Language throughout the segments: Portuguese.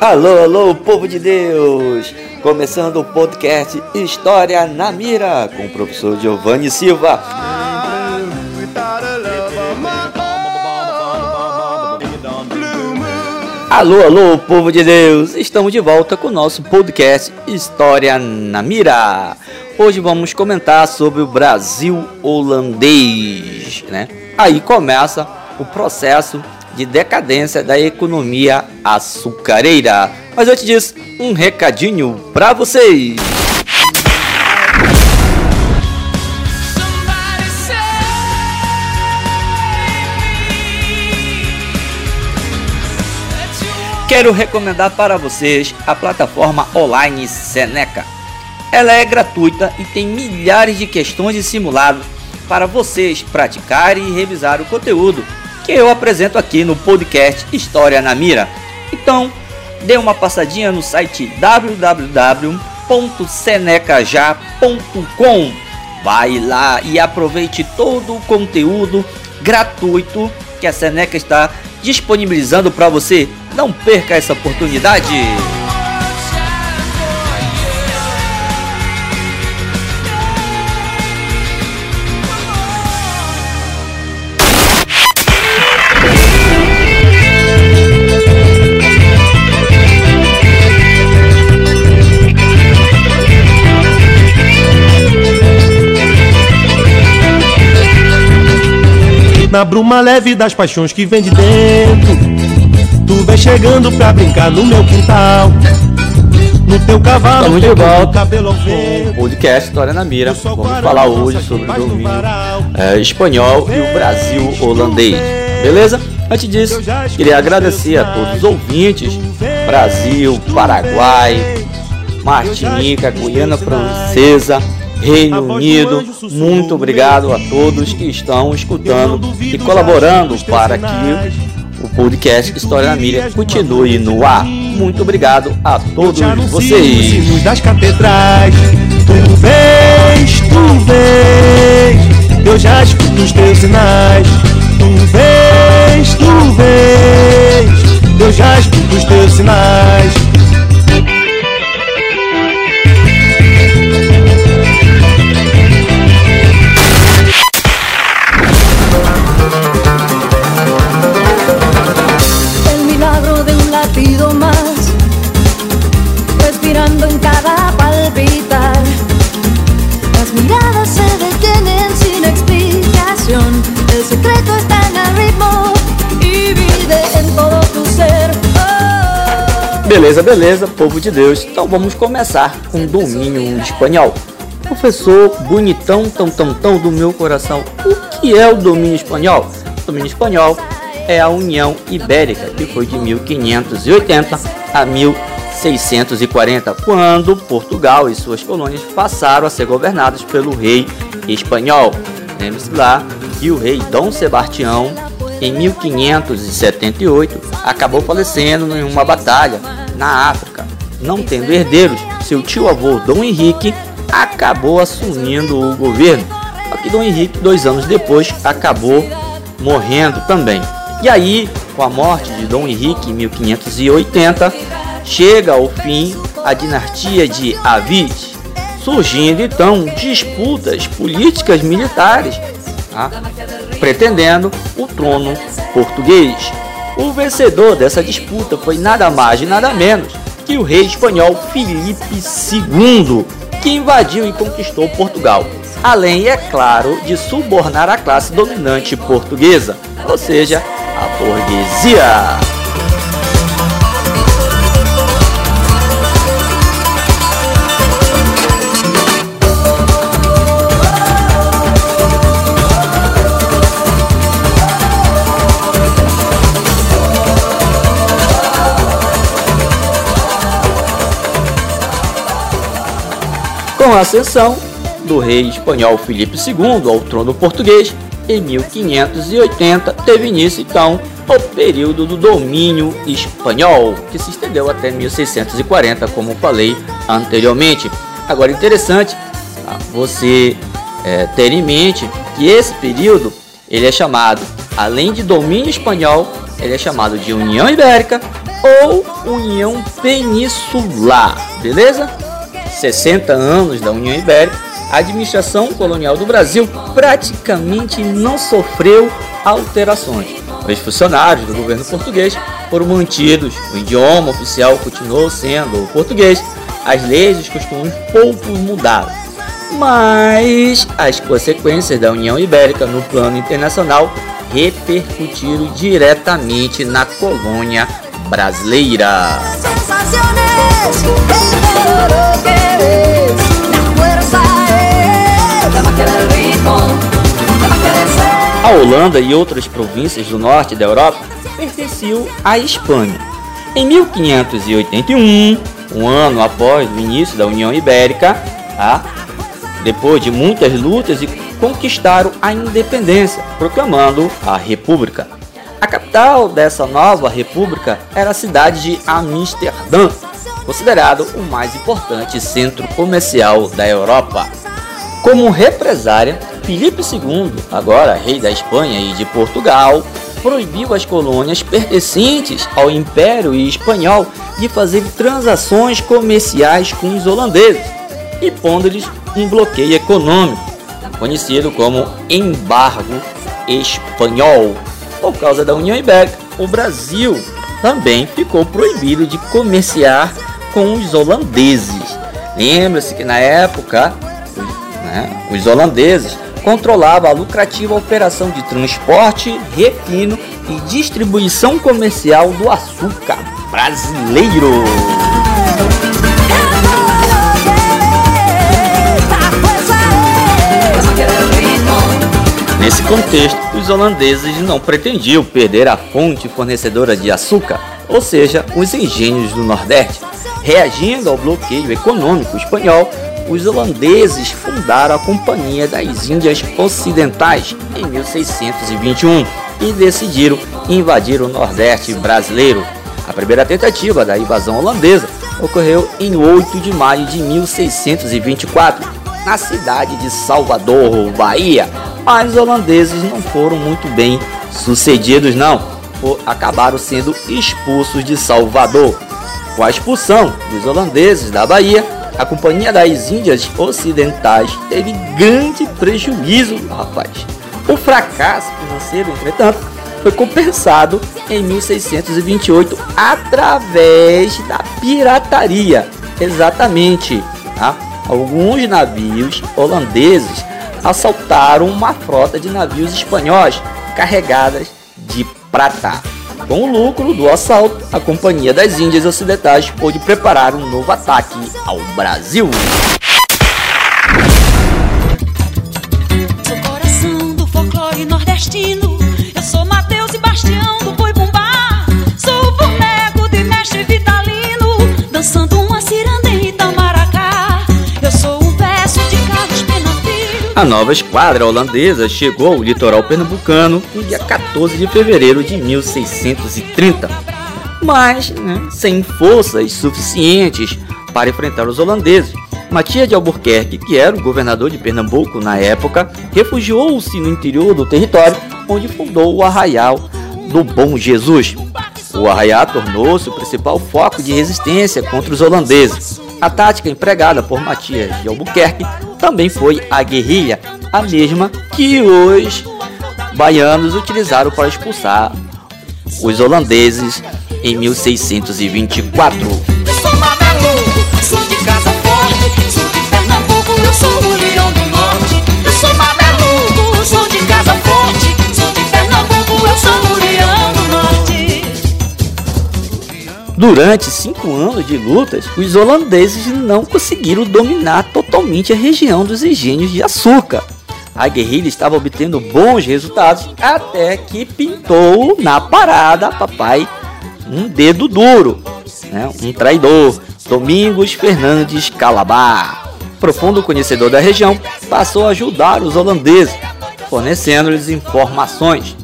Alô, alô, povo de Deus! Começando o podcast História na Mira com o professor Giovanni Silva. Alô, alô, povo de Deus! Estamos de volta com o nosso podcast História na Mira. Hoje vamos comentar sobre o Brasil holandês, né? Aí começa o processo de decadência da economia açucareira. Mas antes disso, um recadinho para vocês. Quero recomendar para vocês a plataforma online Seneca. Ela é gratuita e tem milhares de questões e simulados para vocês praticarem e revisar o conteúdo que eu apresento aqui no podcast História na Mira. Então, dê uma passadinha no site www.senecaja.com. Vai lá e aproveite todo o conteúdo gratuito que a Seneca está disponibilizando para você. Não perca essa oportunidade. Na bruma leve das paixões que vem de dentro. Tu vem chegando pra brincar no meu quintal. No teu cavalo, Estamos de volta. com o podcast História na Mira. Vamos falar hoje sobre o domínio é, espanhol e o Brasil holandês. Beleza? Antes disso, queria agradecer a todos os ouvintes: Brasil, Paraguai, Martinica, Guiana Francesa, Reino Unido. Muito obrigado a todos que estão escutando e colaborando para que o podcast História na Mira continue no ar. Muito obrigado a todos vocês. das catedrais Tu vês, tu vês Eu já escuto os teus sinais Tu vês, tu vês Eu já escuto os teus sinais Beleza, beleza, povo de Deus. Então vamos começar com o domínio espanhol. Professor bonitão, tão, tão, tão do meu coração, o que é o domínio espanhol? O domínio espanhol é a União Ibérica, que foi de 1580 a 1640, quando Portugal e suas colônias passaram a ser governadas pelo rei espanhol. Lembre-se lá que o rei Dom Sebastião, em 1578, acabou falecendo em uma batalha na África. Não tendo herdeiros, seu tio-avô Dom Henrique acabou assumindo o governo. Só que Dom Henrique, dois anos depois, acabou morrendo também. E aí, com a morte de Dom Henrique em 1580, chega ao fim a dinastia de Avid, surgindo então disputas políticas militares, tá? pretendendo o trono português. O vencedor dessa disputa foi nada mais e nada menos que o rei espanhol Filipe II, que invadiu e conquistou Portugal. Além, é claro, de subornar a classe dominante portuguesa, ou seja, a burguesia. Com a ascensão do rei espanhol Filipe II ao trono português, em 1580 teve início então o período do domínio espanhol, que se estendeu até 1640, como falei anteriormente. Agora interessante tá, você é, ter em mente que esse período ele é chamado além de domínio espanhol, ele é chamado de União Ibérica ou União Peninsular, beleza? 60 anos da União Ibérica, a administração colonial do Brasil praticamente não sofreu alterações. Os funcionários do governo português foram mantidos, o idioma oficial continuou sendo o português, as leis e os costumes pouco mudaram. Mas as consequências da União Ibérica no plano internacional repercutiram diretamente na colônia brasileira. A Holanda e outras províncias do norte da Europa pertenciam à Espanha. Em 1581, um ano após o início da União Ibérica, tá? depois de muitas lutas e conquistaram a independência, proclamando a República. Capital dessa nova república era a cidade de Amsterdã, considerado o mais importante centro comercial da Europa. Como represária, Filipe II, agora rei da Espanha e de Portugal, proibiu as colônias pertencentes ao Império Espanhol de fazer transações comerciais com os holandeses, impondo-lhes um bloqueio econômico, conhecido como Embargo Espanhol. Por causa da União Ibérica, o Brasil também ficou proibido de comerciar com os holandeses. Lembra-se que na época né, os holandeses controlavam a lucrativa operação de transporte, refino e distribuição comercial do açúcar brasileiro. Contexto, os holandeses não pretendiam perder a fonte fornecedora de açúcar, ou seja, os engenhos do Nordeste. Reagindo ao bloqueio econômico espanhol, os holandeses fundaram a Companhia das Índias Ocidentais em 1621 e decidiram invadir o Nordeste brasileiro. A primeira tentativa da invasão holandesa ocorreu em 8 de maio de 1624, na cidade de Salvador, Bahia, mas os holandeses não foram muito bem sucedidos não, acabaram sendo expulsos de Salvador. Com a expulsão dos holandeses da Bahia, a Companhia das Índias Ocidentais teve grande prejuízo, rapaz. O fracasso financeiro, entretanto, foi compensado em 1628 através da pirataria. Exatamente, tá? alguns navios holandeses assaltaram uma frota de navios espanhóis carregadas de prata. Com o lucro do assalto, a Companhia das Índias Ocidentais pôde preparar um novo ataque ao Brasil. Nova esquadra holandesa chegou ao litoral pernambucano no dia 14 de fevereiro de 1630, mas né, sem forças suficientes para enfrentar os holandeses. Matias de Albuquerque, que era o governador de Pernambuco na época, refugiou-se no interior do território, onde fundou o Arraial do Bom Jesus. O arraial tornou-se o principal foco de resistência contra os holandeses. A tática empregada por Matias de Albuquerque também foi a guerrilha, a mesma que os baianos utilizaram para expulsar os holandeses em 1624. Durante cinco anos de lutas, os holandeses não conseguiram dominar totalmente a região dos engenhos de açúcar. A guerrilha estava obtendo bons resultados até que pintou na parada, papai, um dedo duro, né? um traidor, Domingos Fernandes Calabar. Profundo conhecedor da região, passou a ajudar os holandeses, fornecendo-lhes informações.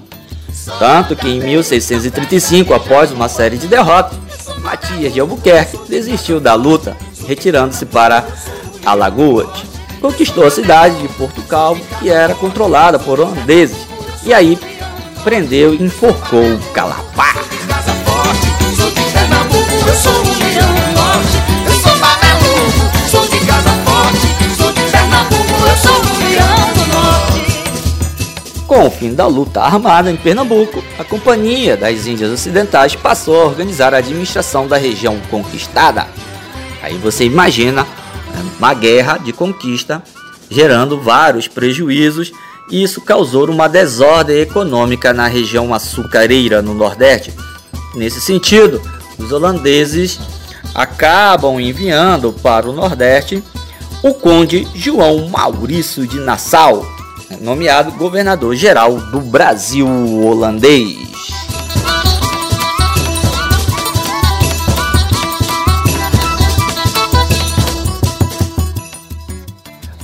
Tanto que em 1635, após uma série de derrotas, Matias de Albuquerque desistiu da luta, retirando-se para Alagoas. Conquistou a cidade de Porto Calvo, que era controlada por holandeses, e aí prendeu e enforcou Calapá. Com o fim da luta armada em Pernambuco, a Companhia das Índias Ocidentais passou a organizar a administração da região conquistada. Aí você imagina né, uma guerra de conquista gerando vários prejuízos e isso causou uma desordem econômica na região açucareira no Nordeste. Nesse sentido, os holandeses acabam enviando para o Nordeste o conde João Maurício de Nassau, nomeado governador-geral do Brasil holandês.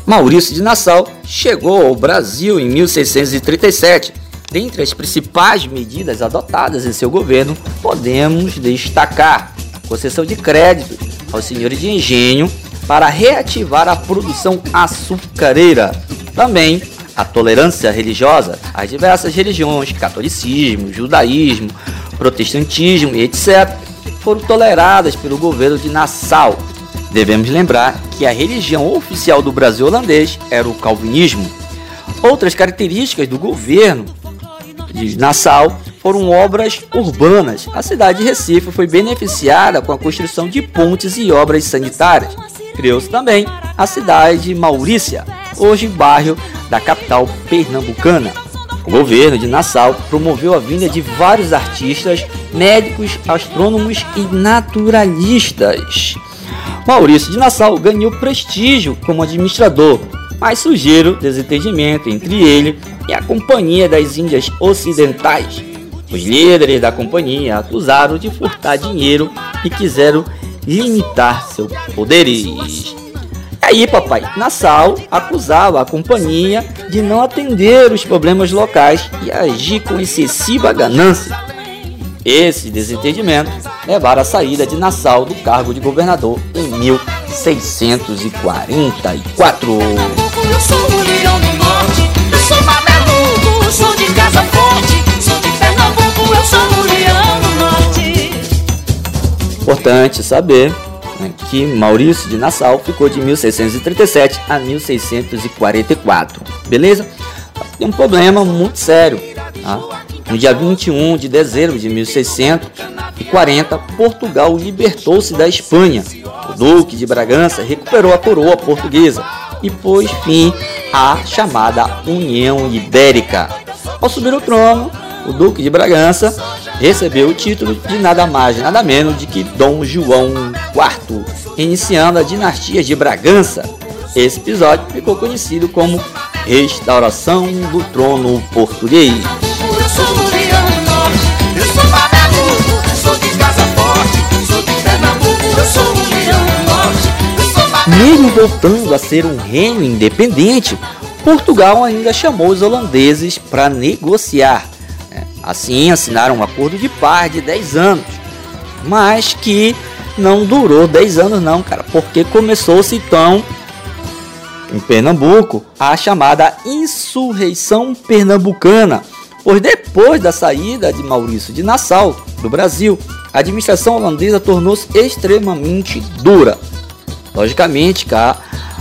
Maurício de Nassau chegou ao Brasil em 1637. Dentre as principais medidas adotadas em seu governo, podemos destacar a concessão de créditos aos senhores de engenho para reativar a produção açucareira. Também a tolerância religiosa às diversas religiões, catolicismo, judaísmo, protestantismo e etc., foram toleradas pelo governo de Nassau. Devemos lembrar que a religião oficial do Brasil holandês era o calvinismo. Outras características do governo de Nassau foram obras urbanas. A cidade de Recife foi beneficiada com a construção de pontes e obras sanitárias. Criou-se também a cidade de Maurícia, hoje bairro da capital pernambucana. O governo de Nassau promoveu a vinda de vários artistas, médicos, astrônomos e naturalistas. Maurício de Nassau ganhou prestígio como administrador, mas surgiram desentendimento entre ele e a Companhia das Índias Ocidentais. Os líderes da companhia acusaram de furtar dinheiro e quiseram limitar seus poderes. Aí, papai, Nassau acusava a companhia de não atender os problemas locais e agir com excessiva ganância. Esse desentendimento levaram à saída de Nassau do cargo de governador em 1644. Eu sou do norte, eu sou sou de casa forte, Importante saber né, que Maurício de Nassau ficou de 1637 a 1644. Beleza? Tem um problema muito sério. Tá? No dia 21 de dezembro de 1640, Portugal libertou-se da Espanha. O Duque de Bragança recuperou a coroa portuguesa e pôs fim à chamada União Ibérica. Ao subir o trono, o Duque de Bragança recebeu o título de nada mais nada menos de que Dom João IV, iniciando a dinastia de Bragança. Esse episódio ficou conhecido como Restauração do Trono Português. Mesmo voltando a ser um reino independente, Portugal ainda chamou os holandeses para negociar Assim, assinaram um acordo de paz de 10 anos, mas que não durou 10 anos não, cara, porque começou-se então em Pernambuco a chamada insurreição pernambucana, pois depois da saída de Maurício de Nassau do Brasil, a administração holandesa tornou-se extremamente dura. Logicamente que a,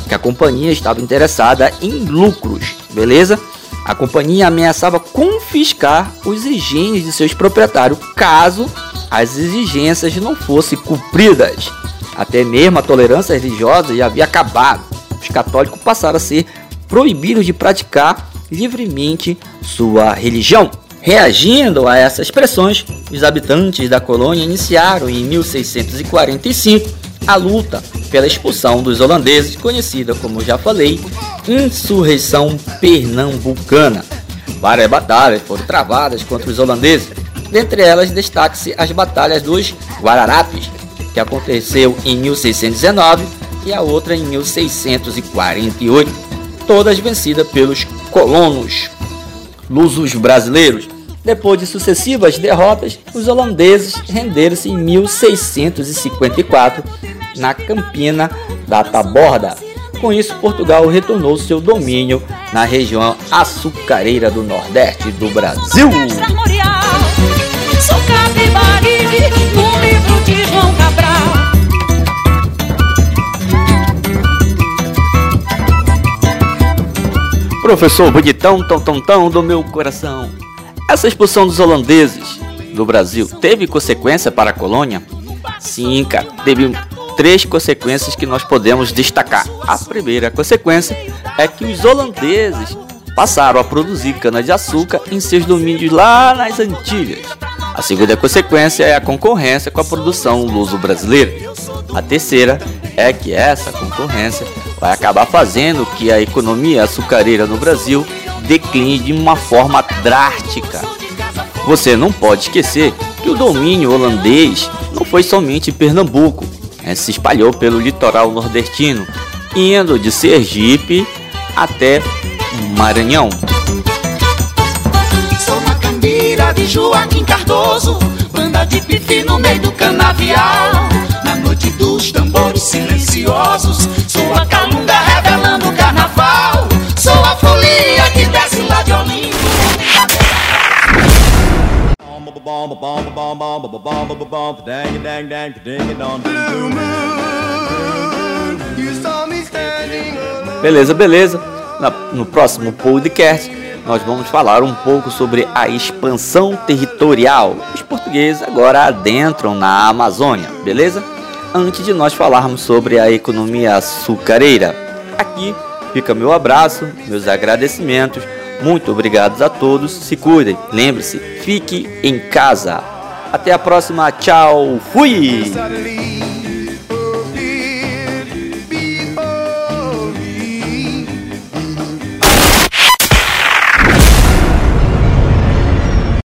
que a companhia estava interessada em lucros, beleza? A companhia ameaçava confiscar os engenhos de seus proprietários caso as exigências não fossem cumpridas. Até mesmo a tolerância religiosa já havia acabado. Os católicos passaram a ser proibidos de praticar livremente sua religião. Reagindo a essas pressões, os habitantes da colônia iniciaram em 1645 a luta pela expulsão dos holandeses, conhecida como já falei, insurreição pernambucana. Várias batalhas foram travadas contra os holandeses. Dentre elas, destaque-se as batalhas dos Guararapes, que aconteceu em 1619 e a outra em 1648, todas vencidas pelos colonos lusos brasileiros. Depois de sucessivas derrotas, os holandeses renderam-se em 1654 na Campina da Taborda. Com isso, Portugal retornou seu domínio na região açucareira do Nordeste do Brasil. Professor bonitão, tão, tão, tão do meu coração. Essa expulsão dos holandeses do Brasil teve consequência para a colônia? Sim, cara, teve três consequências que nós podemos destacar. A primeira consequência é que os holandeses passaram a produzir cana-de-açúcar em seus domínios lá nas Antilhas. A segunda consequência é a concorrência com a produção luso-brasileira. A terceira é que essa concorrência vai acabar fazendo que a economia açucareira no Brasil decline de uma forma drástica. Você não pode esquecer que o domínio holandês não foi somente Pernambuco, né, se espalhou pelo litoral nordestino, indo de Sergipe até Maranhão. Sou uma cambira de Joaquim Cardoso, banda de pife no meio do canavial. Na noite dos tambores silenciosos, sou a calunga revelando o carnaval. Sou a folia Beleza, beleza. Na- no próximo podcast, nós vamos falar um pouco sobre a expansão territorial. Os portugueses agora adentram na Amazônia, beleza? Antes de nós falarmos sobre a economia açucareira. Aqui fica meu abraço, meus agradecimentos. Muito obrigado a todos. Se cuidem. Lembre-se, fique em casa. Até a próxima. Tchau. Fui.